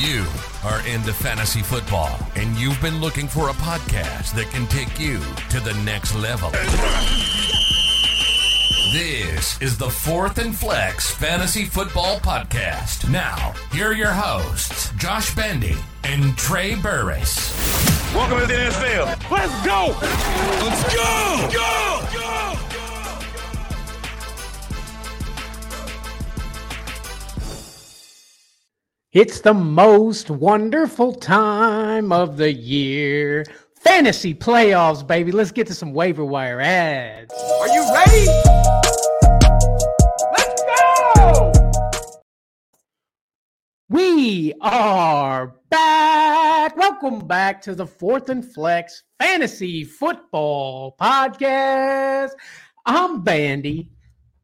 You are into fantasy football, and you've been looking for a podcast that can take you to the next level. This is the Fourth and Flex Fantasy Football Podcast. Now, here are your hosts, Josh Bendy and Trey Burris. Welcome to the NFL. Let's go. Let's go. Go. Go. It's the most wonderful time of the year. Fantasy playoffs, baby. Let's get to some waiver wire adds. Are you ready? Let's go. We are back. Welcome back to the Fourth and Flex Fantasy Football Podcast. I'm Bandy.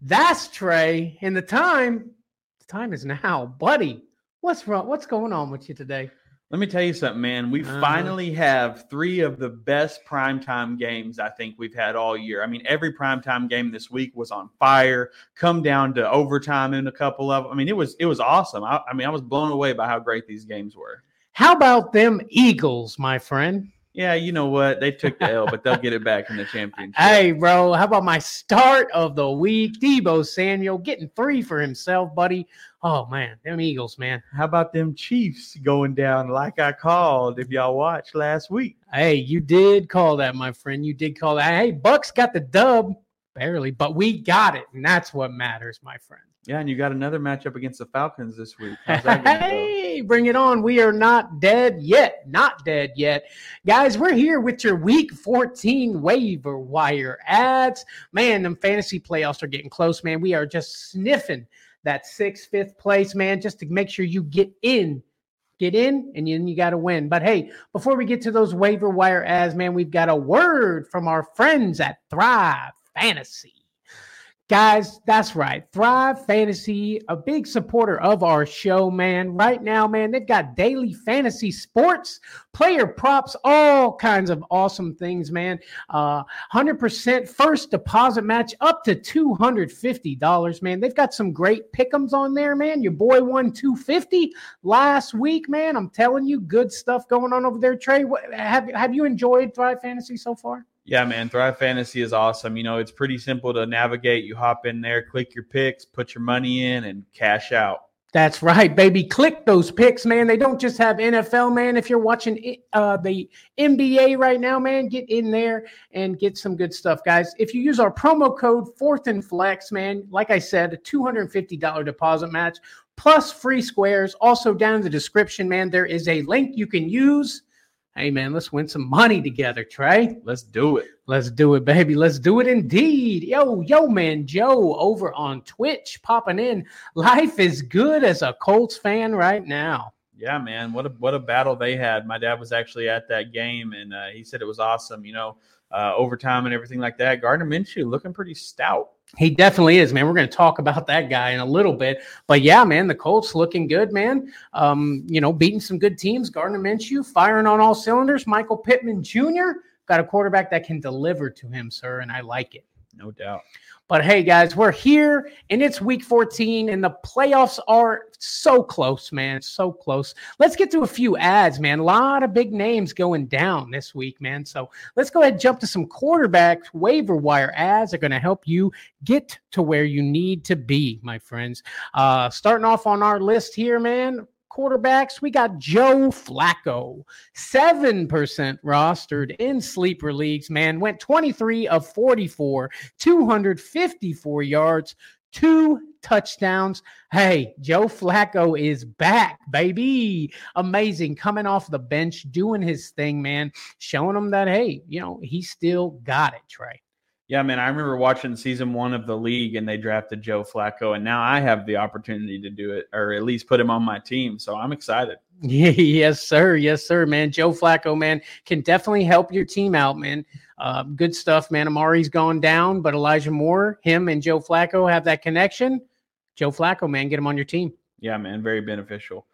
That's Trey. And the time, the time is now, buddy. What's wrong? What's going on with you today? Let me tell you something, man. We Uh-huh. finally have three of the best primetime games I think we've had all year. I mean, every primetime game this week was on fire. Come down to overtime in a couple of. I mean, it was it was awesome. I, I mean, I was blown away by how great these games were. How about them Eagles, my friend? Yeah, you know what? They took the L, but they'll get it back in the championship. Hey, bro, how about my start of the week? Deebo Samuel getting three for himself, buddy. Oh, man, them Eagles, man. How about them Chiefs going down like I called? If y'all watched last week, Hey, you did call that, my friend. You did call that. Hey, Bucks got the dub, barely, but we got it, and that's what matters, my friend. yeah, and you got another matchup against the Falcons this week. How's that gonna go? Bring it on. We are not dead yet. Not dead yet. Guys, we're here with your week 14 waiver wire adds. Man, them fantasy playoffs are getting close, man. We are just sniffing that sixth, fifth place, man, just to make sure you get in. Get in and then you got to win. But hey, before we get to those waiver wire adds, man, we've got a word from our friends at Thrive Fantasy. Guys, that's right. Thrive Fantasy, a big supporter of our show, man. Right now, man, they've got daily fantasy sports, player props, all kinds of awesome things, man. Uh, 100% first deposit match up to $250, man. They've got some great pickums on there, man. Your boy won 250 last week, man. I'm telling you, good stuff going on over there, Trey. Have, have you enjoyed Thrive Fantasy so far? Yeah, man, Thrive Fantasy is awesome. You know, it's pretty simple to navigate. You hop in there, click your picks, put your money in, and cash out. That's right, baby. Click those picks, man. They don't just have NFL, man. If you're watching uh, the NBA right now, man, get in there and get some good stuff, guys. If you use our promo code Fourth and Flex, man, like I said, a $250 deposit match plus free squares. Also, down in the description, man, there is a link you can use. Hey, man, let's win some money together, Trey. Let's do it. Let's do it, baby. Let's do it indeed. Yo, yo, man, Joe over on Twitch popping in. Life is good as a Colts fan right now. Yeah, man, what a what a battle they had. My dad was actually at that game, and uh, he said it was awesome. You know, uh, overtime and everything like that. Gardner Minshew looking pretty stout. He definitely is, man. We're going to talk about that guy in a little bit. But yeah, man, the Colts looking good, man. Um, you know, beating some good teams. Gardner Minshew firing on all cylinders. Michael Pittman Jr. got a quarterback that can deliver to him, sir, and I like it. No doubt. But hey, guys, we're here and it's week 14, and the playoffs are so close, man. So close. Let's get to a few adds, man. A lot of big names going down this week, man. So let's go ahead and jump to some quarterback waiver wire adds are going to help you get to where you need to be, my friends. Uh, starting off on our list here, man. Quarterbacks, we got Joe Flacco, 7% rostered in sleeper leagues, man. Went 23 of 44, 254 yards, two touchdowns. Hey, Joe Flacco is back, baby. Amazing. Coming off the bench, doing his thing, man. Showing them that, hey, you know, he still got it, Trey. Yeah, man, I remember watching season one of the league and they drafted Joe Flacco, and now I have the opportunity to do it or at least put him on my team. So I'm excited. yes, sir. Yes, sir, man. Joe Flacco, man, can definitely help your team out, man. Uh, good stuff, man. Amari's gone down, but Elijah Moore, him and Joe Flacco have that connection. Joe Flacco, man, get him on your team. Yeah, man, very beneficial.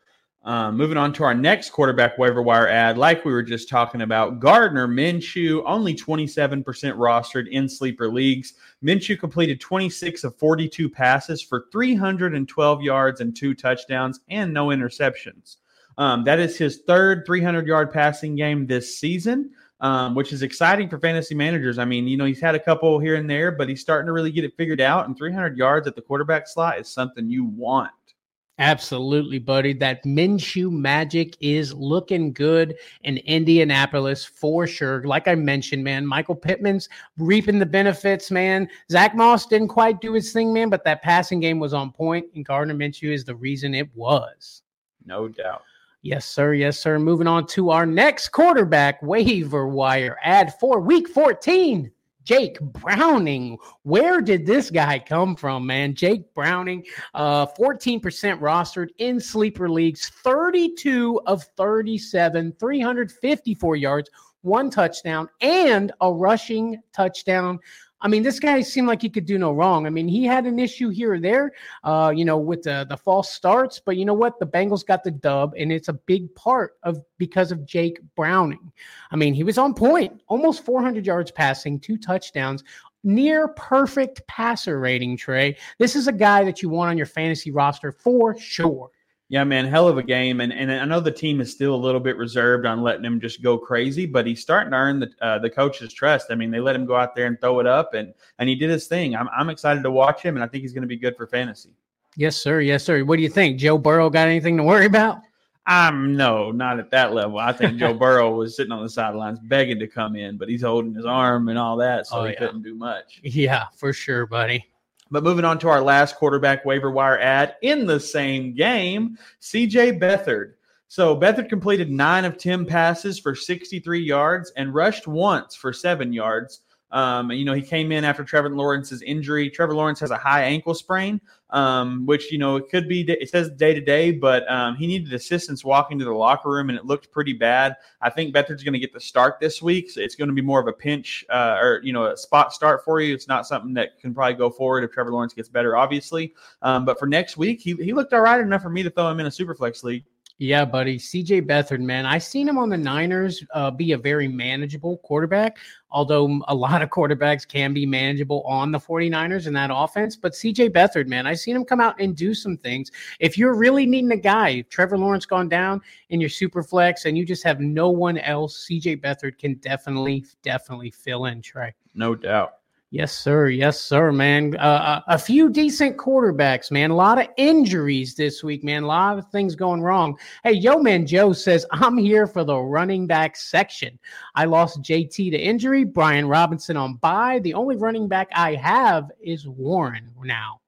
Um, moving on to our next quarterback waiver wire add, like we were just talking about, Gardner Minshew, only 27% rostered in sleeper leagues. Minshew completed 26 of 42 passes for 312 yards and two touchdowns and no interceptions. Um, that is his third 300 yard passing game this season. Um, which is exciting for fantasy managers. I mean, you know, he's had a couple here and there, but he's starting to really get it figured out. And 300 yards at the quarterback slot is something you want. Absolutely, buddy. That Minshew magic is looking good in Indianapolis for sure. Like I mentioned, man, Michael Pittman's reaping the benefits, man. Zach Moss didn't quite do his thing, man, but that passing game was on point, and Gardner Minshew is the reason it was. No doubt. Yes, sir. Yes, sir. Moving on to our next quarterback waiver wire add for week 14. Jake Browning. Where did this guy come from, man? Jake Browning, uh, 14% rostered in sleeper leagues, 32 of 37, 354 yards, one touchdown, and a rushing touchdown. I mean, this guy seemed like he could do no wrong. I mean, he had an issue here or there, uh, you know, with the, the false starts, but you know what? The Bengals got the dub, and it's a big part of because of Jake Browning. I mean, he was on point, almost 400 yards passing, two touchdowns, near perfect passer rating, Trey. This is a guy that you want on your fantasy roster for sure. Yeah, man, hell of a game, and and I know the team is still a little bit reserved on letting him just go crazy, but he's starting to earn the uh, the coach's trust. I mean, they let him go out there and throw it up, and and he did his thing. I'm I'm excited to watch him, and I think he's going to be good for fantasy. Yes, sir. Yes, sir. What do you think? Joe Burrow got anything to worry about? Um, no, not at that level. I think Joe Burrow was sitting on the sidelines begging to come in, but he's holding his arm and all that, so Oh, he yeah. couldn't do much. Yeah, for sure, buddy. But moving on to our last quarterback waiver wire add in the same game, CJ Beathard. So Beathard completed nine of 10 passes for 63 yards and rushed once for seven yards. Um, you know, he came in after Trevor Lawrence's injury. Trevor Lawrence has a high ankle sprain, um, which, you know, it could be, it says day to day, but um, he needed assistance walking to the locker room and it looked pretty bad. I think Beathard's going to get the start this week. So it's going to be more of a pinch uh, or, you know, a spot start for you. It's not something that can probably go forward if Trevor Lawrence gets better, obviously. Um, but for next week, he, he looked all right enough for me to throw him in a super flex league. Yeah, buddy. CJ Beathard, man. I've seen him on the Niners uh, be a very manageable quarterback, although a lot of quarterbacks can be manageable on the 49ers in that offense. But CJ Beathard, man, I've seen him come out and do some things. If you're really needing a guy, Trevor Lawrence gone down in your super flex and you just have no one else, CJ Beathard can definitely, definitely fill in, Trey. No doubt. Yes, sir. Yes, sir, man. Uh, a a few decent quarterbacks, man. A lot of injuries this week, man. A lot of things going wrong. Hey, Yo Man Joe says, I'm here for the running back section. I lost JT to injury, Brian Robinson on bye. The only running back I have is Warren now.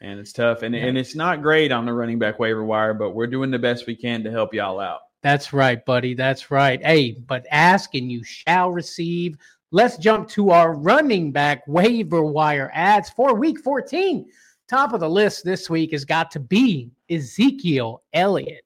And it's tough. And, Yeah. and it's not great on the running back waiver wire, but we're doing the best we can to help y'all out. That's right, buddy. That's right. Hey, but ask and you shall receive. Let's jump to our running back waiver wire adds for week 14. Top of the list this week has got to be Ezekiel Elliott.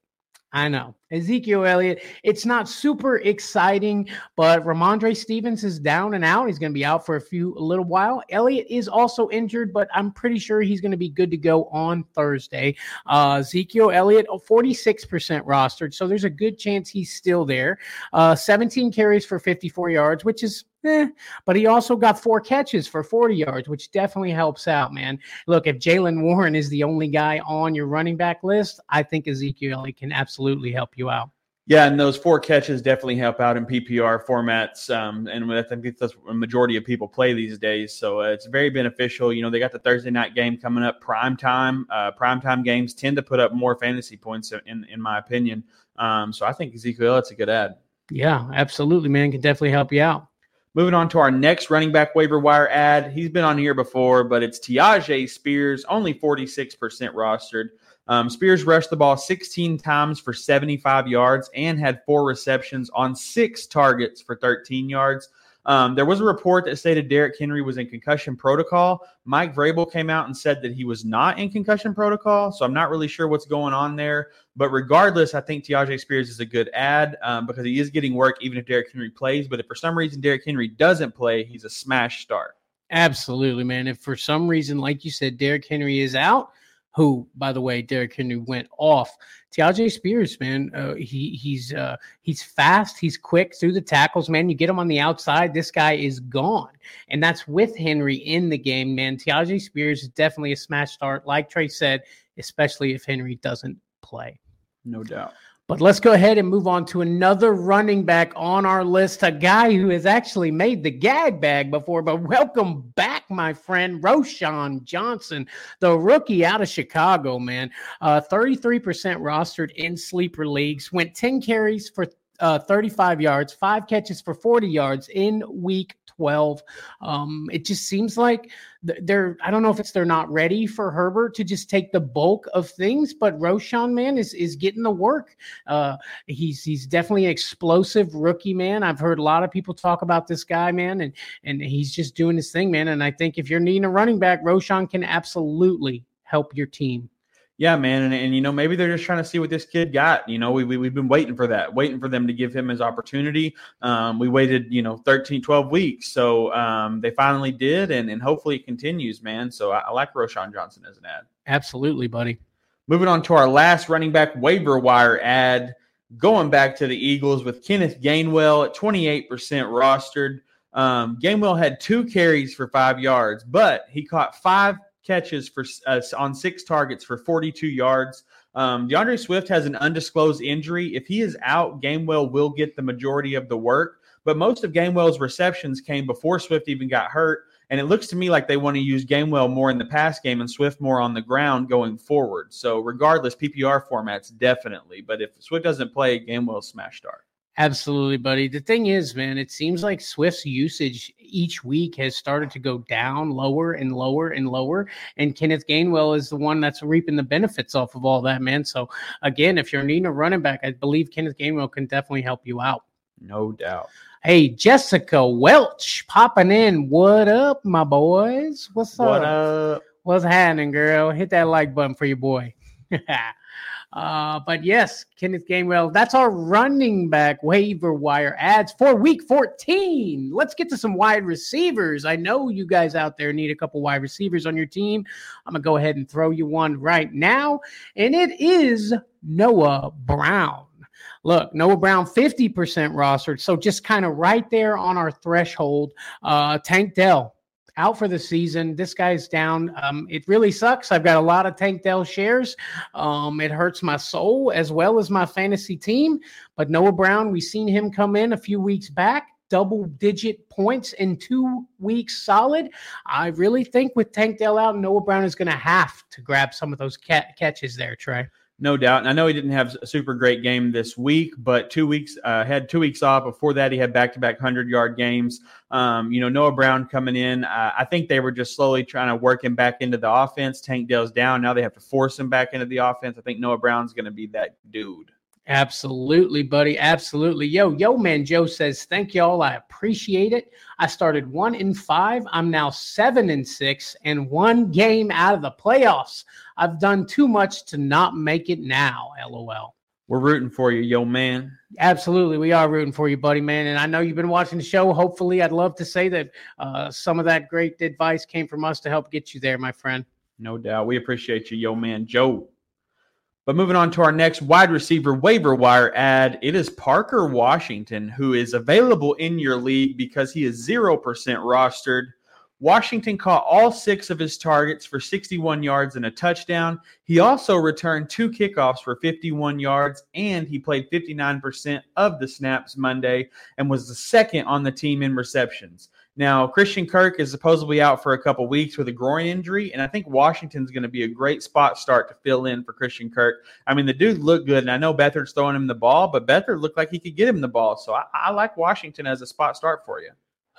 I know. Ezekiel Elliott. It's not super exciting, but Rhamondre Stevens is down and out. He's going to be out for a few a little while. Elliott is also injured, but I'm pretty sure he's going to be good to go on Thursday. Uh, Ezekiel Elliott, oh, 46% rostered, so there's a good chance he's still there. Uh, 17 carries for 54 yards, which is eh, but he also got four catches for 40 yards, which definitely helps out, man. Look, if Jaylen Warren is the only guy on your running back list, I think Ezekiel can absolutely help you out. Yeah, and those four catches definitely help out in PPR formats, um, and I think that's what a majority of people play these days. So uh, it's very beneficial. You know, they got the Thursday night game coming up, prime time. Uh, prime time games tend to put up more fantasy points, in in my opinion. Um, so I think Ezekiel, that's a good add. Yeah, absolutely, man. Can definitely help you out. Moving on to our next running back waiver wire add. He's been on here before, but it's Tyjae Spears, only 46% rostered. Um, Spears rushed the ball 16 times for 75 yards and had four receptions on six targets for 13 yards. Um, there was a report that stated Derrick Henry was in concussion protocol. Mike Vrabel came out and said that he was not in concussion protocol. So I'm not really sure what's going on there. But regardless, I think Tyjae Spears is a good add um, because he is getting work even if Derrick Henry plays. But if for some reason Derrick Henry doesn't play, he's a smash start. Absolutely, man. If for some reason, like you said, Derrick Henry is out, who, by the way, Derrick Henry went off. Tyjae Spears, man, uh, he he's uh, he's fast, he's quick through the tackles, man. You get him on the outside, this guy is gone, and that's with Henry in the game, man. Tyjae Spears is definitely a smash start, like Trey said, especially if Henry doesn't play. No doubt. But let's go ahead and move on to another running back on our list, a guy who has actually made the gag bag before. But welcome back, my friend, Roschon Johnson, the rookie out of Chicago, man. Uh, 33% rostered in sleeper leagues, went 10 carries for uh, 35 yards, five catches for 40 yards in week 12. Um, it just seems like they're, I don't know if it's they're not ready for Herbert to just take the bulk of things, but Roschon, man, is, is getting the work. Uh, he's, he's definitely an explosive rookie, man. I've heard a lot of people talk about this guy, man, and, and he's just doing his thing, man. And I think if you're needing a running back, Roschon can absolutely help your team. Yeah, man. And, and, you know, maybe they're just trying to see what this kid got. You know, we, we, we've been waiting for that, waiting for them to give him his opportunity. Um, we waited, you know, 13, 12 weeks. So um, they finally did. And, and hopefully it continues, man. So I, I like Roschon Johnson as an add. Absolutely, buddy. Moving on to our last running back waiver wire add, going back to the Eagles with Kenneth Gainwell at 28% rostered. Um, Gainwell had two carries for five yards, but he caught five catches for uh, on six targets for 42 yards. Um, D'Andre Swift has an undisclosed injury. If he is out, Gainwell will get the majority of the work. But most of Gainwell's receptions came before Swift even got hurt. And it looks to me like they want to use Gainwell more in the pass game and Swift more on the ground going forward. So, regardless, PPR formats definitely. But if Swift doesn't play, Gainwell smash start. Absolutely, buddy. The thing is, man, it seems like Swift's usage each week has started to go down lower and lower and lower. And Kenneth Gainwell is the one that's reaping the benefits off of all that, man. So, again, if you're needing a running back, I believe Kenneth Gainwell can definitely help you out. No doubt. Hey, Jessica Welch popping in. What up, my boys? What's up? What up? What's happening, girl? Hit that like button for your boy. Uh, but yes, Kenneth Gainwell, that's our running back waiver wire adds for week 14. Let's get to some wide receivers. I know you guys out there need a couple wide receivers on your team. I'm going to go ahead and throw you one right now, and it is Noah Brown. Look, Noah Brown, 50% rostered. So just kind of right there on our threshold. Uh, Tank Dell, out for the season. This guy's down. Um, it really sucks. I've got a lot of Tank Dell shares. Um, it hurts my soul as well as my fantasy team. But Noah Brown, we've seen him come in a few weeks back. Double digit points in two weeks solid. I really think with Tank Dell out, Noah Brown is going to have to grab some of those catches there, Trey. No doubt. And I know he didn't have a super great game this week, but two weeks uh, had two weeks off. Before that, he had back to back hundred yard games. Um, you know, Noah Brown coming in. Uh, I think they were just slowly trying to work him back into the offense. Tank Dell's down now; they have to force him back into the offense. I think Noah Brown's going to be that dude. Absolutely, buddy. Absolutely. Yo, yo, man, Joe says, thank y'all. I appreciate it. I started one in five. I'm now seven and six and one game out of the playoffs. I've done too much to not make it now. LOL. We're rooting for you, yo, man. Absolutely. We are rooting for you, buddy, man. And I know you've been watching the show. Hopefully, I'd love to say that uh, some of that great advice came from us to help get you there, my friend. No doubt. We appreciate you, yo, man. Joe. But moving on to our next wide receiver waiver wire add, it is Parker Washington, who is available in your league because he is 0% rostered. Washington caught all six of his targets for 61 yards and a touchdown. He also returned two kickoffs for 51 yards, and he played 59% of the snaps Monday and was the second on the team in receptions. Now, Christian Kirk is supposedly out for a couple weeks with a groin injury, and I think Washington's going to be a great spot start to fill in for Christian Kirk. I mean, the dude looked good, and I know Beathard's throwing him the ball, but Beathard looked like he could get him the ball. So I, I like Washington as a spot start for you.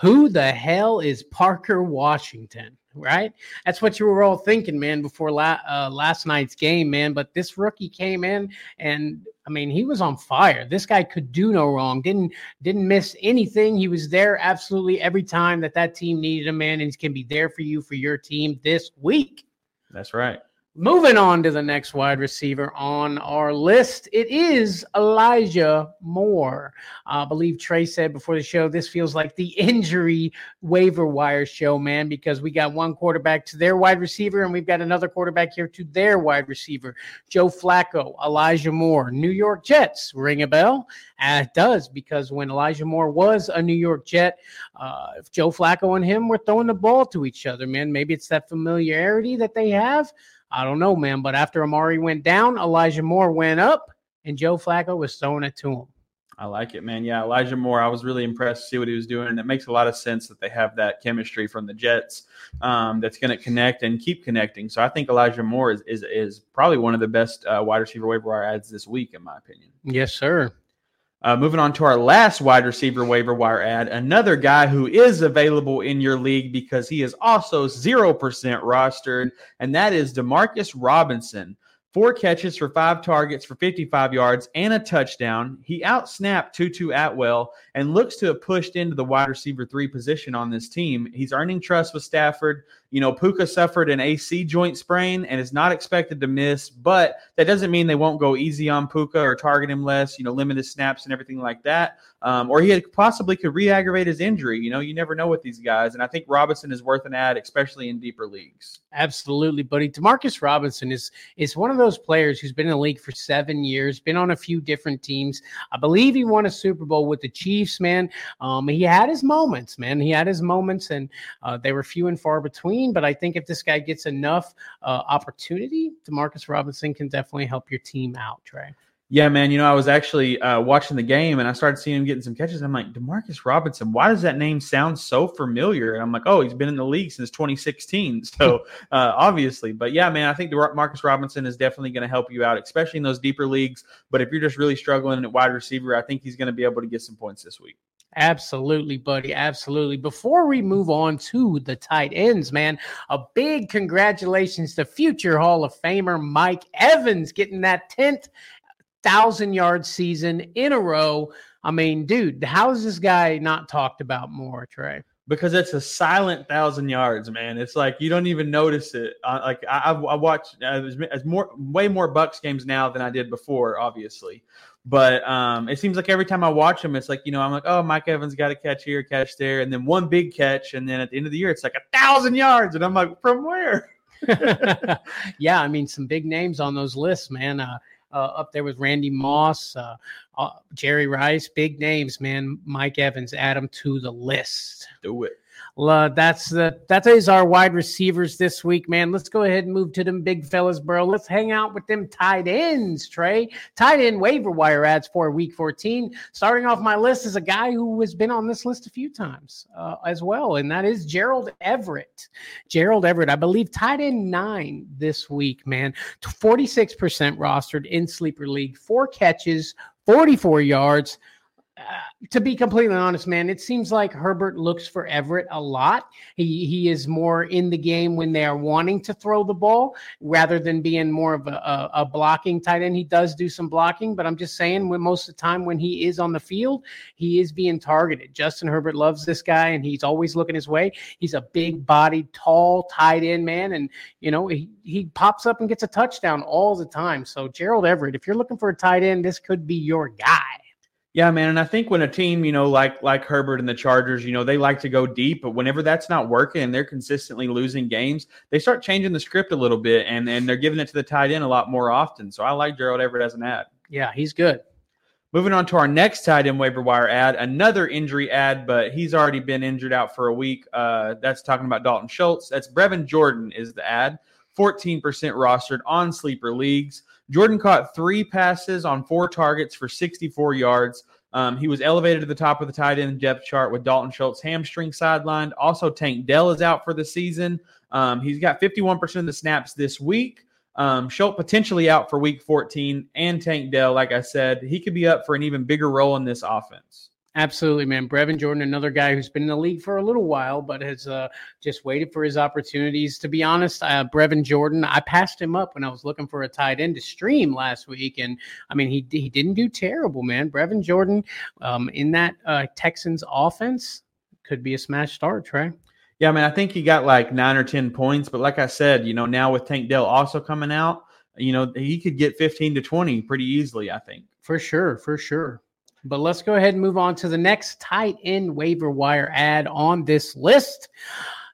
Who the hell is Parker Washington? Right? That's what you were all thinking, man, before la- uh, last night's game, man. But this rookie came in, and I mean, he was on fire. This guy could do no wrong. Didn't didn't miss anything. He was there absolutely every time that that team needed him, man, and he can be there for you for your team this week. That's right. Moving on to the next wide receiver on our list, it is Elijah Moore. I believe Trey said before the show, this feels like the injury waiver wire show, man, because we got one quarterback to their wide receiver and we've got another quarterback here to their wide receiver. Joe Flacco, Elijah Moore, New York Jets. Ring a bell? Uh, it does because when Elijah Moore was a New York Jet, uh, if Joe Flacco and him were throwing the ball to each other, man, maybe it's that familiarity that they have. I don't know, man. But after Amari went down, Elijah Moore went up, and Joe Flacco was throwing it to him. I like it, man. Yeah, Elijah Moore. I was really impressed to see what he was doing, and it makes a lot of sense that they have that chemistry from the Jets um, that's going to connect and keep connecting. So I think Elijah Moore is is, is probably one of the best uh, wide receiver waiver wire adds this week, in my opinion. Yes, sir. Uh, moving on to our last wide receiver waiver wire add, another guy who is available in your league because he is also 0% rostered, and that is Demarcus Robinson. Four catches for five targets for 55 yards and a touchdown. He outsnapped Tutu Atwell and looks to have pushed into the wide receiver three position on this team. He's earning trust with Stafford. You know, Puka suffered an AC joint sprain and is not expected to miss, but that doesn't mean they won't go easy on Puka or target him less, you know, limit his snaps and everything like that. Um, or he possibly could re aggravate his injury. You know, you never know with these guys. And I think Robinson is worth an add, especially in deeper leagues. Absolutely, buddy. Demarcus Robinson is is one of those players who's been in the league for seven years, been on a few different teams. I believe he won a Super Bowl with the Chiefs, man. Um, he had his moments, man. He had his moments, and uh, they were few and far between. But I think if this guy gets enough uh, opportunity, Demarcus Robinson can definitely help your team out, Trey. Yeah, man. You know, I was actually uh, watching the game and I started seeing him getting some catches. I'm like, Demarcus Robinson, why does that name sound so familiar? And I'm like, oh, he's been in the league since 2016. So uh, obviously, but yeah, man, I think Demarcus Robinson is definitely going to help you out, especially in those deeper leagues. But if you're just really struggling at wide receiver, I think he's going to be able to get some points this week. Absolutely, buddy. Absolutely. Before we move on to the tight ends, man, a big congratulations to future Hall of Famer Mike Evans getting that 10th thousand yard season in a row. I mean, dude, how is this guy not talked about more, Trey? Because it's a silent thousand yards, man. It's like you don't even notice it. Uh, like I, I watch uh, as more, way more Bucks games now than I did before, obviously. But um, it seems like every time I watch them, it's like you know I'm like, oh, Mike Evans got a catch here, catch there, and then one big catch, and then at the end of the year, it's like a thousand yards, and I'm like, from where? yeah, I mean, some big names on those lists, man. Uh, up there with Randy Moss, uh, uh, Jerry Rice, big names, man. Mike Evans, add them to the list. Do it. That's the that is our wide receivers this week, man. Let's go ahead and move to them big fellas, bro. Let's hang out with them tight ends, Trey. Tight end waiver wire adds for week 14. Starting off my list is a guy who has been on this list a few times uh, as well, and that is Gerald Everett. Gerald Everett, I believe, tight end nine this week, man. 46% rostered in sleeper league, four catches, 44 yards to be completely honest, man, it seems like Herbert looks for Everett a lot. He he is more in the game when they are wanting to throw the ball rather than being more of a, a, a, blocking tight end. He does do some blocking, but I'm just saying when most of the time when he is on the field, he is being targeted. Justin Herbert loves this guy and he's always looking his way. He's a big bodied, tall tight end man, and you know he, he pops up and gets a touchdown all the time. So Gerald Everett, if you're looking for a tight end, this could be your guy. Yeah, man, and I think when a team, you know, like like Herbert and the Chargers, you know, they like to go deep, but whenever that's not working and they're consistently losing games, they start changing the script a little bit and and they're giving it to the tight end a lot more often. So I like Gerald Everett as an add. Yeah, he's good. Moving on to our next tight end waiver wire add, another injury add, but he's already been injured out for a week. Uh, that's talking about Dalton Schultz. That's Brevin Jordan is the add. 14% rostered on sleeper leagues. Jordan caught three passes on four targets for 64 yards. Um, he was elevated to the top of the tight end depth chart with Dalton Schultz hamstring sidelined. Also, Tank Dell is out for the season. Um, he's got 51% of the snaps this week. Um, Schultz potentially out for week 14 and Tank Dell, like I said, he could be up for an even bigger role in this offense. Absolutely, man. Brevin Jordan, another guy who's been in the league for a little while, but has uh, just waited for his opportunities. To be honest, uh, Brevin Jordan, I passed him up when I was looking for a tight end to stream last week, and I mean he he didn't do terrible, man. Brevin Jordan um, in that uh, Texans offense could be a smash start, Trey. Yeah, I mean, I think he got like nine or ten points, but like I said, you know, now with Tank Dell also coming out, you know, he could get fifteen to twenty pretty easily. I think for sure, for sure. But let's go ahead and move on to the next tight end waiver wire ad on this list.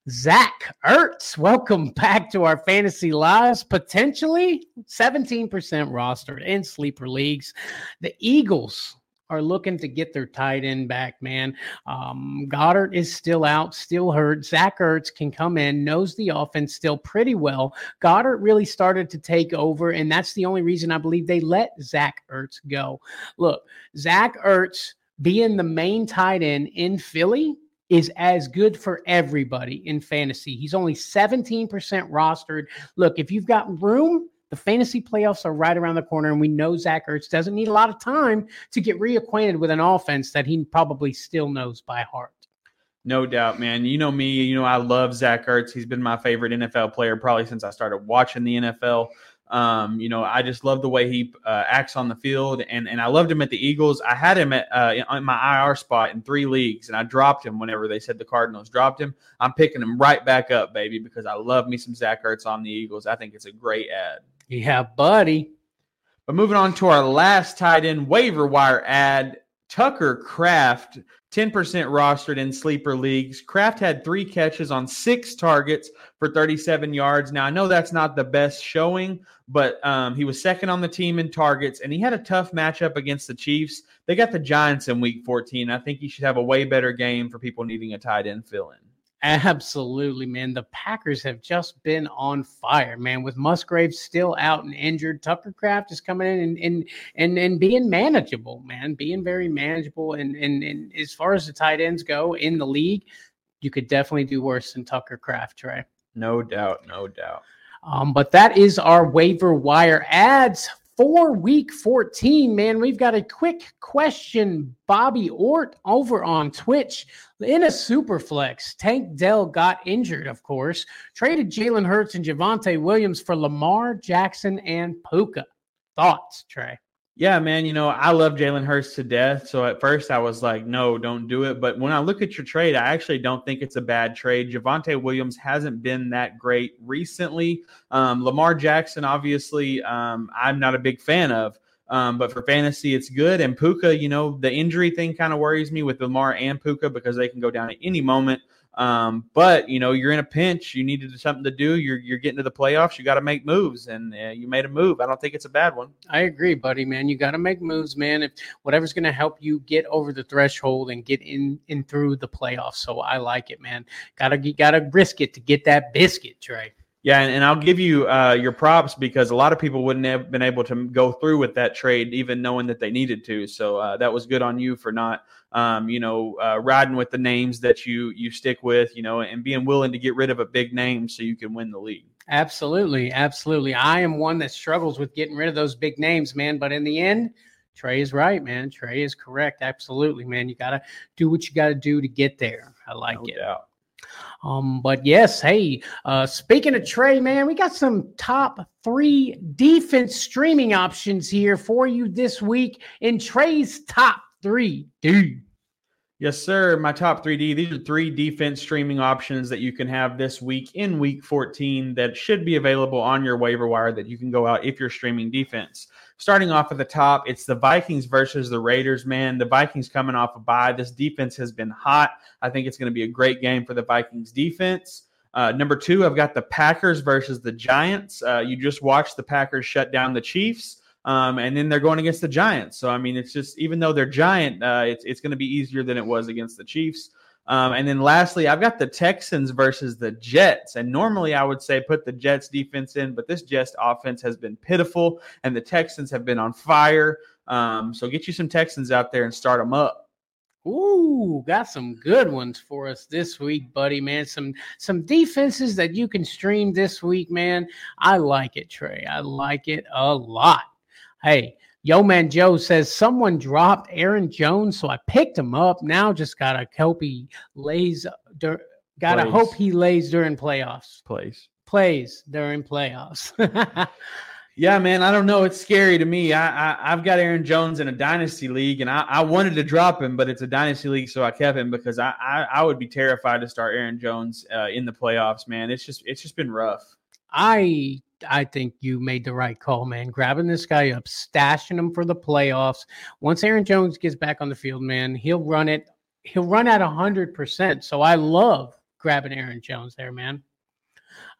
Zach Ertz, welcome back to our fantasy lives. Potentially 17% rostered in sleeper leagues. The Eagles are looking to get their tight end back, man. Um, Goedert is still out, still hurt. Zach Ertz can come in, knows the offense still pretty well. Goedert really started to take over, and that's the only reason I believe they let Zach Ertz go. Look, Zach Ertz being the main tight end in Philly is as good for everybody in fantasy. He's only 17% rostered. Look, if you've got room, the fantasy playoffs are right around the corner, and we know Zach Ertz doesn't need a lot of time to get reacquainted with an offense that he probably still knows by heart. No doubt, man. You know me. You know I love Zach Ertz. He's been my favorite NFL player probably since I started watching the NFL. Um, you know, I just love the way he uh, acts on the field, and and I loved him at the Eagles. I had him at uh, in my IR spot in three leagues, and I dropped him whenever they said the Cardinals dropped him. I'm picking him right back up, baby, because I love me some Zach Ertz on the Eagles. I think it's a great add. Yeah, buddy. But moving on to our last tight end waiver wire add, Tucker Kraft, 10% rostered in sleeper leagues. Kraft had three catches on six targets for 37 yards. Now, I know that's not the best showing, but um, he was second on the team in targets, and he had a tough matchup against the Chiefs. They got the Giants in week 14. I think he should have a way better game for people needing a tight end fill in. Absolutely, man. The Packers have just been on fire, man. With Musgrave still out and injured, Tucker Kraft is coming in and and and, and being manageable, man. Being very manageable. And, and and as far as the tight ends go in the league, you could definitely do worse than Tucker Kraft, Trey. No doubt, no doubt. Um, but that is our waiver wire adds for week 14, man. We've got a quick question. Bobby Ort over on Twitch in a super flex. Tank Dell got injured, of course. Traded Jalen Hurts and Javonte Williams for Lamar Jackson and Puka. Thoughts, Trey? Yeah, man. You know, I love Jalen Hurts to death. So at first I was like, no, don't do it. But when I look at your trade, I actually don't think it's a bad trade. Javonte Williams hasn't been that great recently. Um, Lamar Jackson, obviously, um, I'm not a big fan of. Um, but for fantasy, it's good. And Puka, you know, the injury thing kind of worries me with Lamar and Puka because they can go down at any moment. Um, but you know, you're in a pinch. You needed something to do. You're you're getting to the playoffs. You got to make moves, and uh, you made a move. I don't think it's a bad one. I agree, buddy. Man, you got to make moves, man. If whatever's going to help you get over the threshold and get in in through the playoffs. So I like it, man. Gotta gotta risk it to get that biscuit, Trey. Yeah, and, and I'll give you uh, your props because a lot of people wouldn't have been able to go through with that trade, even knowing that they needed to. So uh, that was good on you for not, um, you know, uh, riding with the names that you you stick with, you know, and being willing to get rid of a big name so you can win the league. Absolutely, absolutely. I am one that struggles with getting rid of those big names, man. But in the end, Trey is right, man. Trey is correct. Absolutely, man. You got to do what you got to do to get there. I like no it. Doubt. Um, but yes, hey, uh, speaking of Trey, man, we got some top three defense streaming options here for you this week in Trey's top three, dude. Yes, sir. My top 3D. These are three defense streaming options that you can have this week in week 14 that should be available on your waiver wire that you can go out if you're streaming defense. Starting off at the top, it's the Vikings versus the Raiders, man. The Vikings coming off a bye. This defense has been hot. I think it's going to be a great game for the Vikings defense. Uh, number two, I've got the Packers versus the Giants. Uh, you just watched the Packers shut down the Chiefs. Um, and then they're going against the Giants. So I mean, it's just even though they're giant, uh, it's it's going to be easier than it was against the Chiefs. Um, and then lastly, I've got the Texans versus the Jets. And normally I would say put the Jets defense in, but this Jets offense has been pitiful, and the Texans have been on fire. Um, so get you some Texans out there and start them up. Ooh, got some good ones for us this week, buddy, man. Some some defenses that you can stream this week, man. I like it, Trey. I like it a lot. Hey, Yo Man Joe says someone dropped Aaron Jones, so I picked him up. Now just gotta hope he lays. Dur- gotta Plays. hope he lays during playoffs. Plays. Plays during playoffs. Yeah, man, I don't know. It's scary to me. I, I I've got Aaron Jones in a dynasty league, and I, I wanted to drop him, but it's a dynasty league, so I kept him because I I, I would be terrified to start Aaron Jones uh, in the playoffs. Man, it's just it's just been rough. I I think you made the right call, man. Grabbing this guy up, stashing him for the playoffs. Once Aaron Jones gets back on the field, man, he'll run it. He'll run at hundred percent. So I love grabbing Aaron Jones there, man.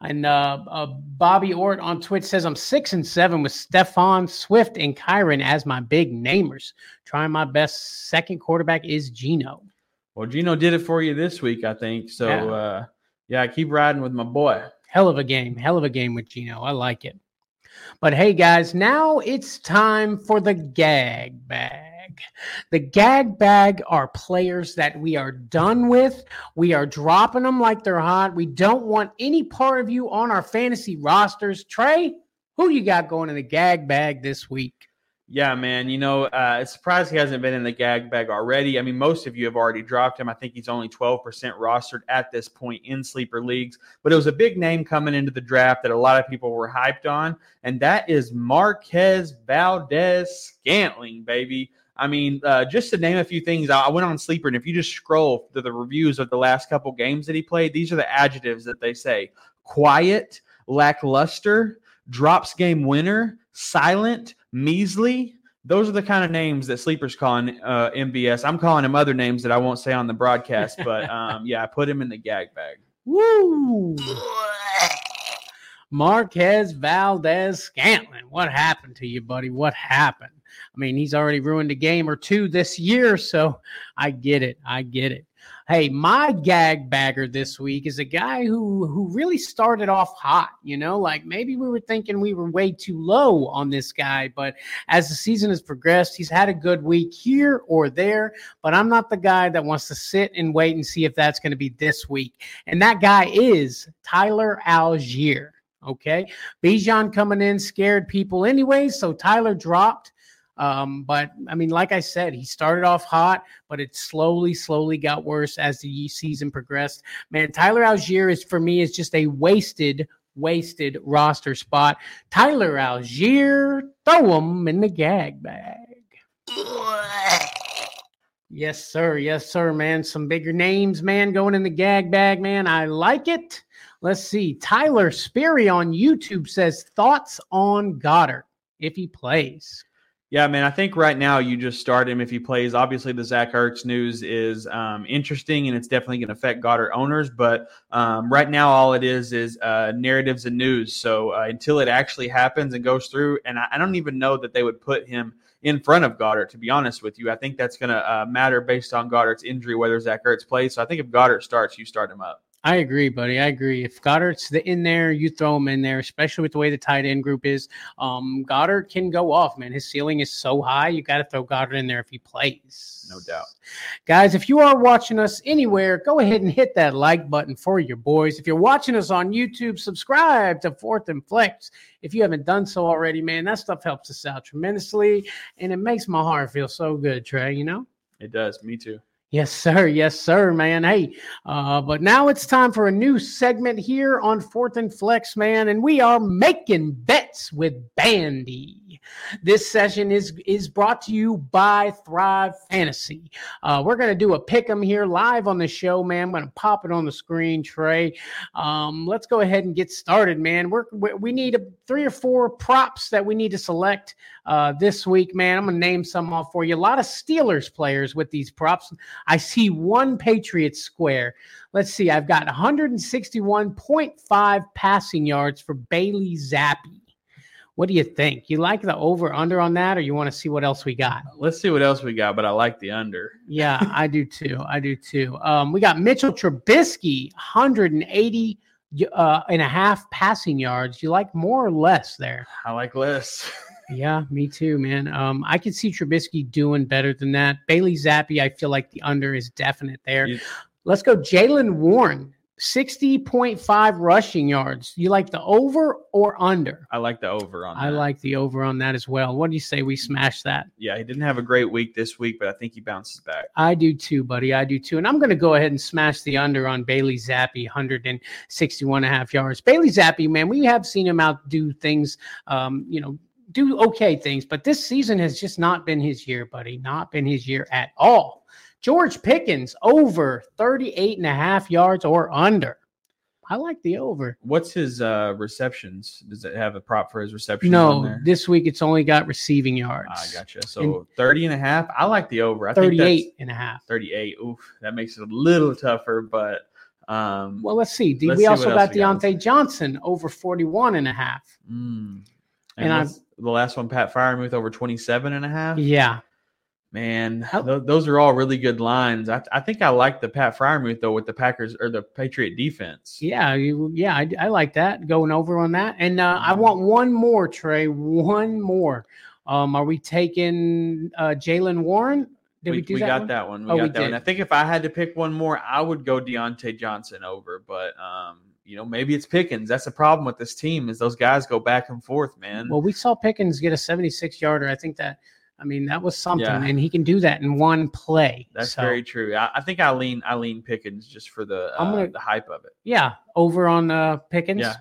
And uh, uh, Bobby Ort on Twitch says I'm six and seven with Stefon Swift and Kyren as my big namers. Trying my best. Second quarterback is Gino. Well, Gino did it for you this week, I think. So Yeah. uh, yeah, keep riding with my boy. Hell of a game. Hell of a game with Gino. I like it. But hey, guys, now it's time for the gag bag. The gag bag are players that we are done with. We are dropping them like they're hot. We don't want any part of you on our fantasy rosters. Trey, who you got going in the gag bag this week? Yeah, man. You know, uh, it's surprised he hasn't been in the gag bag already. I mean, most of you have already dropped him. I think he's only 12% rostered at this point in sleeper leagues. But it was a big name coming into the draft that a lot of people were hyped on, and that is Marquez Valdes Scantling, baby. I mean, uh, just to name a few things, I went on sleeper, and if you just scroll to the reviews of the last couple games that he played, these are the adjectives that they say: quiet, lackluster, drops game winner, silent, measly. Those are the kind of names that sleepers calling uh, MVS. I'm calling him other names that I won't say on the broadcast, but um, yeah, I put him in the gag bag. Woo! Marquez Valdes Scantlin. What happened to you, buddy? What happened? I mean, he's already ruined a game or two this year, so I get it. I get it. Hey, my gag bagger this week is a guy who who really started off hot, you know, like maybe we were thinking we were way too low on this guy, but as the season has progressed, he's had a good week here or there, but I'm not the guy that wants to sit and wait and see if that's going to be this week. And that guy is Tyler Allgeier. Okay. Bijan coming in scared people anyway. So Tyler dropped. Um, but I mean, like I said, he started off hot, but it slowly, slowly got worse as the season progressed. Man, Tyler Allgeier is for me is just a wasted, wasted roster spot. Tyler Allgeier, throw him in the gag bag. Yes, sir. Yes, sir, man. Some bigger names, man, going in the gag bag, man. I like it. Let's see. Tyler Sperry on YouTube says thoughts on Goedert if he plays. Yeah, man. I think right now you just start him if he plays. Obviously, the Zach Ertz news is um, interesting and it's definitely going to affect Goedert owners. But um, right now, all it is is uh, narratives and news. So uh, until it actually happens and goes through, and I, I don't even know that they would put him in front of Goedert. To be honest with you, I think that's going to uh, matter based on Goedert's injury whether Zach Ertz plays. So I think if Goedert starts, you start him up. I agree, buddy. I agree. If Goedert's the, in there, you throw him in there, especially with the way the tight end group is. Um, Goedert can go off, man. His ceiling is so high. You got to throw Goedert in there if he plays. No doubt. Guys, if you are watching us anywhere, go ahead and hit that like button for your boys. If you're watching us on YouTube, subscribe to Fourth and Flex. If you haven't done so already, man, that stuff helps us out tremendously. And it makes my heart feel so good, Trey, you know? It does. Me too. Yes, sir. Yes, sir, man. Hey, uh, but now it's time for a new segment here on Fourth and Flex, man, and we are making bets with Bandy. This session is is brought to you by Thrive Fantasy. Uh, we're gonna do a pick 'em here live on the show, man. I'm gonna pop it on the screen, Trey. Um, let's go ahead and get started, man. We're, we need a, three or four props that we need to select uh, this week, man. I'm gonna name some off for you. A lot of Steelers players with these props. I see one Patriots square. Let's see. I've got 161.5 passing yards for Bailey Zappe. What do you think? You like the over under on that, or you want to see what else we got? Let's see what else we got, but I like the under. Yeah, I do too. I do too. Um, we got Mitchell Trubisky, 180 uh, and a half passing yards. You like more or less there? I like less. Yeah, me too, man. Um, I could see Trubisky doing better than that. Bailey Zappe, I feel like the under is definite there. You- Let's go, Jaylen Warren. 60.5 rushing yards. You like the over or under? I like the over on. I like the over on that as well. What do you say we smash that? Yeah, he didn't have a great week this week, but I think he bounces back. I do too, buddy. I do too. And I'm going to go ahead and smash the under on Bailey Zappe, 161 and a half yards. Bailey Zappe, man, we have seen him out do things, um, you know, do okay things, but this season has just not been his year, buddy. Not been his year at all. George Pickens over 38 and a half yards or under. I like the over. What's his uh receptions? Does it have a prop for his receptions? No, there? this week it's only got receiving yards. I gotcha. So 30 and a half. I like the over. I think 38 that's and a half. 38. Oof, that makes it a little tougher, but um Well, let's see. Let's we see also got we got. Diontae Johnson over 41 and a half. mm. And and, I've- the last one, Pat Freiermuth over 27 and a half. Yeah. Man, How- tho- those are all really good lines. I, I think I like the Pat Freiermuth though with the Packers or the Patriot defense. Yeah, you, yeah, I, I like that going over on that. And uh, I want one more, Trey. One more. Um, are we taking uh, Jaylen Warren? Did we, we, do we that? got one? that one. We Oh, got we that one. I think if I had to pick one more, I would go Diontae Johnson over. But um, you know, maybe it's Pickens. That's the problem with this team is those guys go back and forth, man. Well, we saw Pickens get a 76 yarder. I think that, I mean, that was something, Yeah. and he can do that in one play. That's So, very true. I, I think I lean I lean Pickens just for the uh, gonna- the hype of it. Yeah, over on uh, Pickens. Yeah.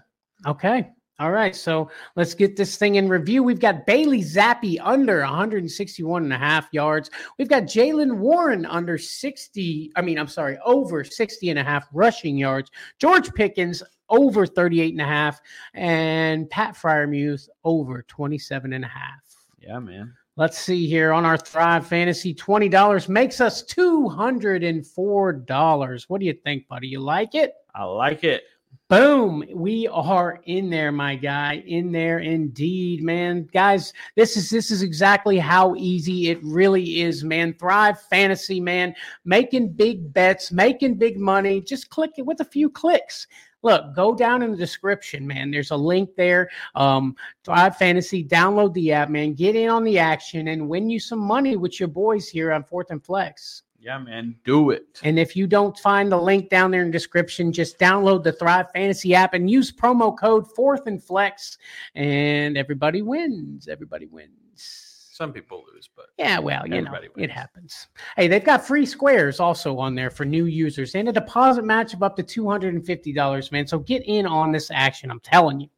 Okay. All right. So let's get this thing in review. We've got Bailey Zappe under 161 and a half yards. We've got Jaylen Warren under 60. I mean, I'm sorry, over 60 and a half rushing yards. George Pickens over 38 and a half. And Pat Freiermuth over 27 and a half. Yeah, man. Let's see here on our Thrive Fantasy. $20 makes us $204. What do you think, buddy? You like it? I like it. Boom. We are in there, my guy. In there indeed, man. Guys, this is this is exactly how easy it really is, man. Thrive fantasy, man. Making big bets, making big money. Just click it with a few clicks. Look, go down in the description, man. There's a link there. Um, Thrive Fantasy, download the app, man. Get in on the action and win you some money with your boys here on Fourth and Flex. Yeah, man. Do it. And if you don't find the link down there in the description, just download the Thrive Fantasy app and use promo code Fourth and Flex, and everybody wins. Everybody wins. Some people lose, but Yeah, well, you know, Everybody it happens. Hey, they've got free squares also on there for new users and a deposit match of up to $250, man. So get in on this action. I'm telling you.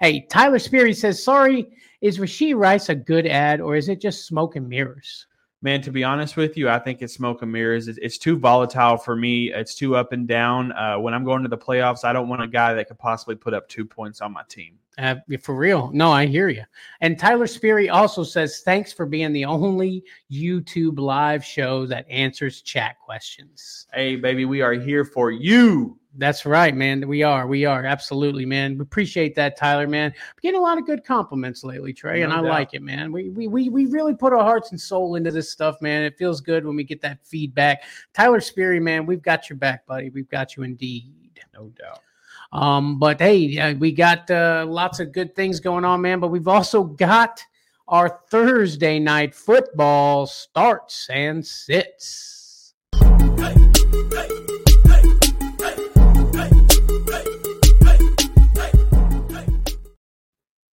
Hey, Tyler Speary says, sorry, is Rashee Rice a good add or is it just smoke and mirrors? Man, to be honest with you, I think it's smoke and mirrors. It's, it's too volatile for me. It's too up and down. Uh, when I'm going to the playoffs, I don't want a guy that could possibly put up two points on my team. Uh, for real. No, I hear you. And Tyler Speary also says, thanks for being the only YouTube live show that answers chat questions. Hey, baby, we are here for you. That's right, man. We are. We are. Absolutely, man. We appreciate that, Tyler, man. We're getting a lot of good compliments lately, Trey, and No I doubt. like it, man. We, we, we, we really put our hearts and soul into this stuff, man. It feels good when we get that feedback. Tyler Speary, man, we've got your back, buddy. We've got you indeed. No doubt. Um, but hey, we got uh, lots of good things going on, man. But we've also got our Thursday night football starts and sits.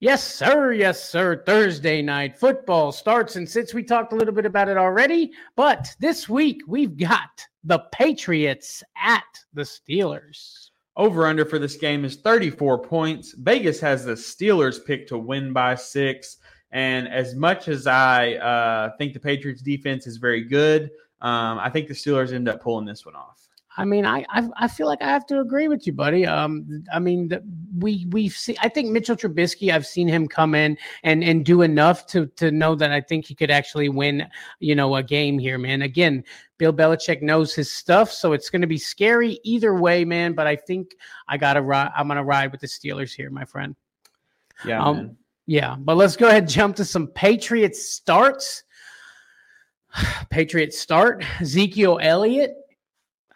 Yes, sir. Yes, sir. Thursday night football starts and sits. We talked a little bit about it already, but this week we've got the Patriots at the Steelers. Over under for this game is 34 points. Vegas has the Steelers picked to win by six. And as much as I uh, think the Patriots defense is very good, um, I think the Steelers end up pulling this one off. I mean, I, I I feel like I have to agree with you, buddy. Um, I mean, the, we we've seen. I think Mitchell Trubisky. I've seen him come in and and do enough to to know that I think he could actually win. You know, a game here, man. Again, Bill Belichick knows his stuff, so it's going to be scary either way, man. But I think I gotta ride. I'm gonna ride with the Steelers here, my friend. Yeah, Um. Yeah, but let's go ahead and jump to some Patriots starts. Patriots start Ezekiel Elliott.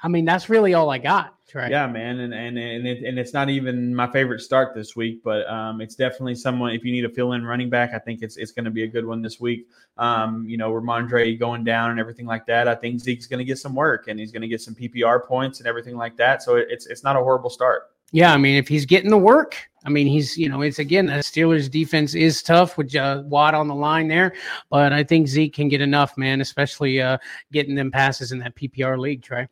I mean, that's really all I got. That's right. Yeah, man, and and and, it, and it's not even my favorite start this week, but um, it's definitely someone. If you need a fill-in running back, I think it's it's going to be a good one this week. Um, you know, Rhamondre going down and everything like that. I think Zeke's going to get some work, and he's going to get some PPR points and everything like that. So it, it's it's not a horrible start. Yeah, I mean, if he's getting the work, I mean, he's you know, it's again, the Steelers' defense is tough with uh, Watt on the line there, but I think Zeke can get enough, man, especially uh, getting them passes in that PPR league, Trey.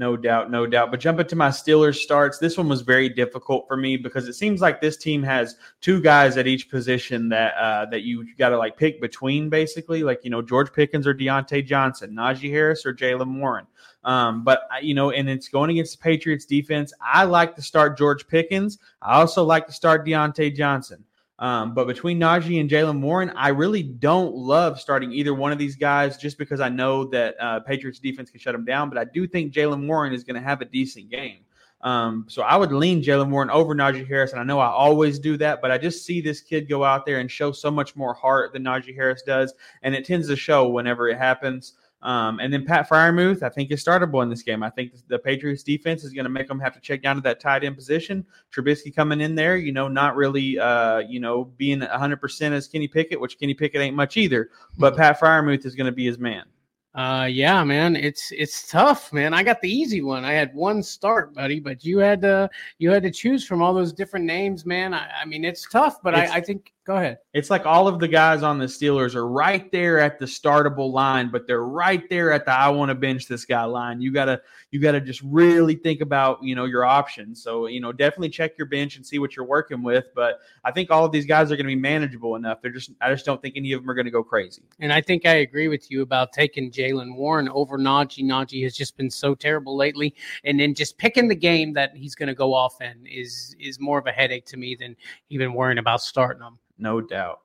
No doubt, no doubt. But jumping to my Steelers starts, this one was very difficult for me because it seems like this team has two guys at each position that uh, that you got to like pick between, basically. Like you know, George Pickens or Diontae Johnson, Najee Harris or Jaylen Warren. Um, but you know, and it's going against the Patriots defense. I like to start George Pickens. I also like to start Diontae Johnson. Um, but between Najee and Jaylen Warren, I really don't love starting either one of these guys just because I know that uh, Patriots defense can shut them down. But I do think Jaylen Warren is going to have a decent game. Um, so I would lean Jaylen Warren over Najee Harris, and I know I always do that, but I just see this kid go out there and show so much more heart than Najee Harris does, and it tends to show whenever it happens. Um, and then Pat Freiermuth, I think is startable in this game. I think the Patriots defense is going to make them have to check down to that tight end position. Trubisky coming in there, you know, not really, uh, you know, being 100% as Kenny Pickett, which Kenny Pickett ain't much either. But Pat Freiermuth is going to be his man. Uh, yeah, man, it's it's tough, man. I got the easy one. I had one start, buddy, but you had to you had to choose from all those different names, man. I, I mean, it's tough, but I, I think Go ahead. It's like all of the guys on the Steelers are right there at the startable line, but they're right there at the I want to bench this guy line. You gotta you gotta just really think about you know your options. So you know definitely check your bench and see what you're working with. But I think all of these guys are going to be manageable enough. They're just I just don't think any of them are going to go crazy. And I think I agree with you about taking Jaylen Warren over Najee. Najee has just been so terrible lately, and then just picking the game that he's going to go off in is is more of a headache to me than even worrying about starting him no doubt.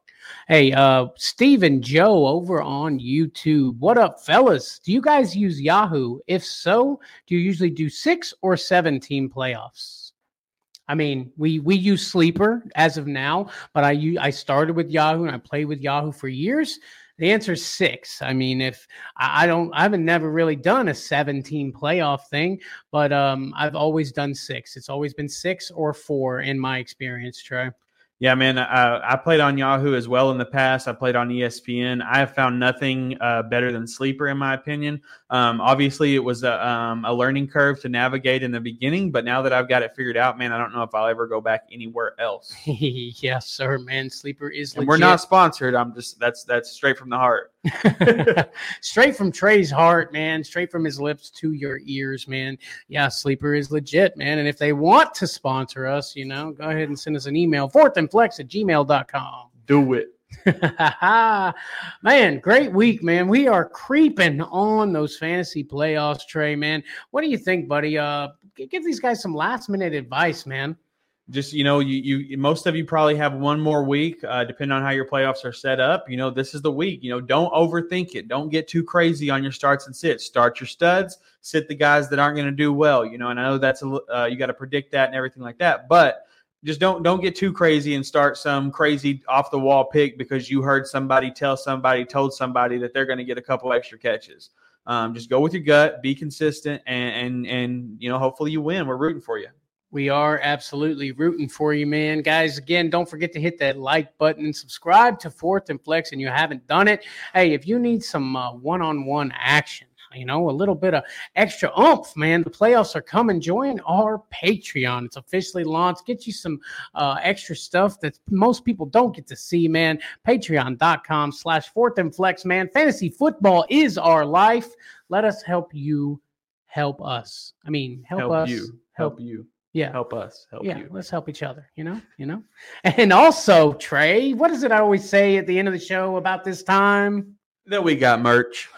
Hey, uh, Steve and Joe over on YouTube. What up, fellas? Do you guys use Yahoo? If so, do you usually do six or seven team playoffs? I mean, we we use Sleeper as of now, but I I started with Yahoo and I played with Yahoo for years. The answer is six. I mean, if I don't, I haven't never really done a 17 playoff thing, but um, I've always done six. It's always been six or four in my experience, Trey. Yeah, man. Uh, I played on Yahoo as well in the past. I played on ESPN. I have found nothing uh, better than Sleeper, in my opinion. Um, obviously, it was a, um, a, learning curve to navigate in the beginning, but now that I've got it figured out, man, I don't know if I'll ever go back anywhere else. yes, sir, man. Sleeper is. And we're not sponsored. I'm just that's that's straight from the heart. straight from Trey's heart, man. Straight from his lips to your ears, man. Yeah, Sleeper is legit, man. And if they want to sponsor us, you know, go ahead and send us an email. Fourth and flex at gmail.com. Do it. man, great week, man. We are creeping on those fantasy playoffs, Trey, man. What do you think, buddy? Uh, give these guys some last minute advice, man. Just you know, you you most of you probably have one more week, uh, depending on how your playoffs are set up. You know, this is the week. You know, don't overthink it. Don't get too crazy on your starts and sits. Start your studs. Sit the guys that aren't going to do well. You know, and I know that's a uh, you got to predict that and everything like that, but just don't don't get too crazy and start some crazy off the wall pick because you heard somebody tell somebody told somebody that they're going to get a couple extra catches. Um, just go with your gut, be consistent, and and and you know hopefully you win. We're rooting for you. We are absolutely rooting for you, man. Guys, again, don't forget to hit that like button and subscribe to Fourth and Flex and you haven't done it. Hey, if you need some one on one action, you know, a little bit of extra oomph, man. The playoffs are coming. Join our Patreon. It's officially launched. Get you some uh, extra stuff that most people don't get to see, man. Patreon.com slash fourth and flex, man. Fantasy football is our life. Let us help you help us. I mean, help, help us. You. Help, help you. Yeah. Help us. Help yeah, you. Let's help each other, you know, you know. And also, Trey, what is it I always say at the end of the show about this time? That we got merch.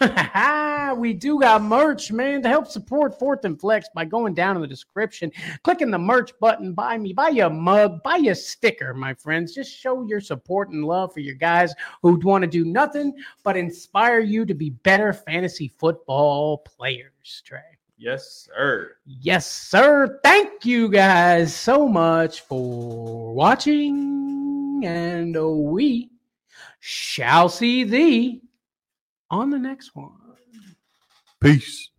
we do got merch, man. To help support Fourth and Flex by going down in the description, clicking the merch button, buy me, buy you a mug, buy you a sticker, my friends. Just show your support and love for your guys who want to do nothing but inspire you to be better fantasy football players, Trey. Yes, sir. Yes, sir. Thank you guys so much for watching, and we shall see thee on the next one. Peace.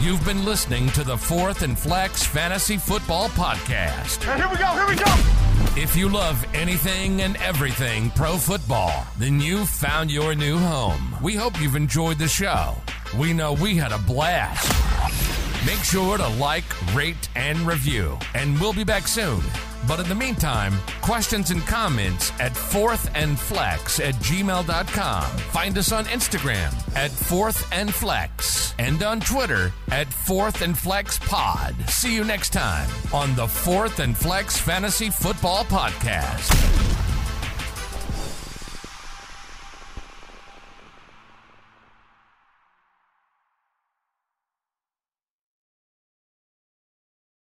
You've been listening to the Fourth and Flex Fantasy Football Podcast. Here we go, here we go. If you love anything and everything pro football, then you've found your new home. We hope you've enjoyed the show. We know we had a blast. Make sure to like, rate, and review, and we'll be back soon. But in the meantime, questions and comments at fourthandflex at gmail.com. Find us on Instagram at Fourth and on Twitter at Fourth and Flex Pod. See you next time on the Fourth and Flex Fantasy Football Podcast.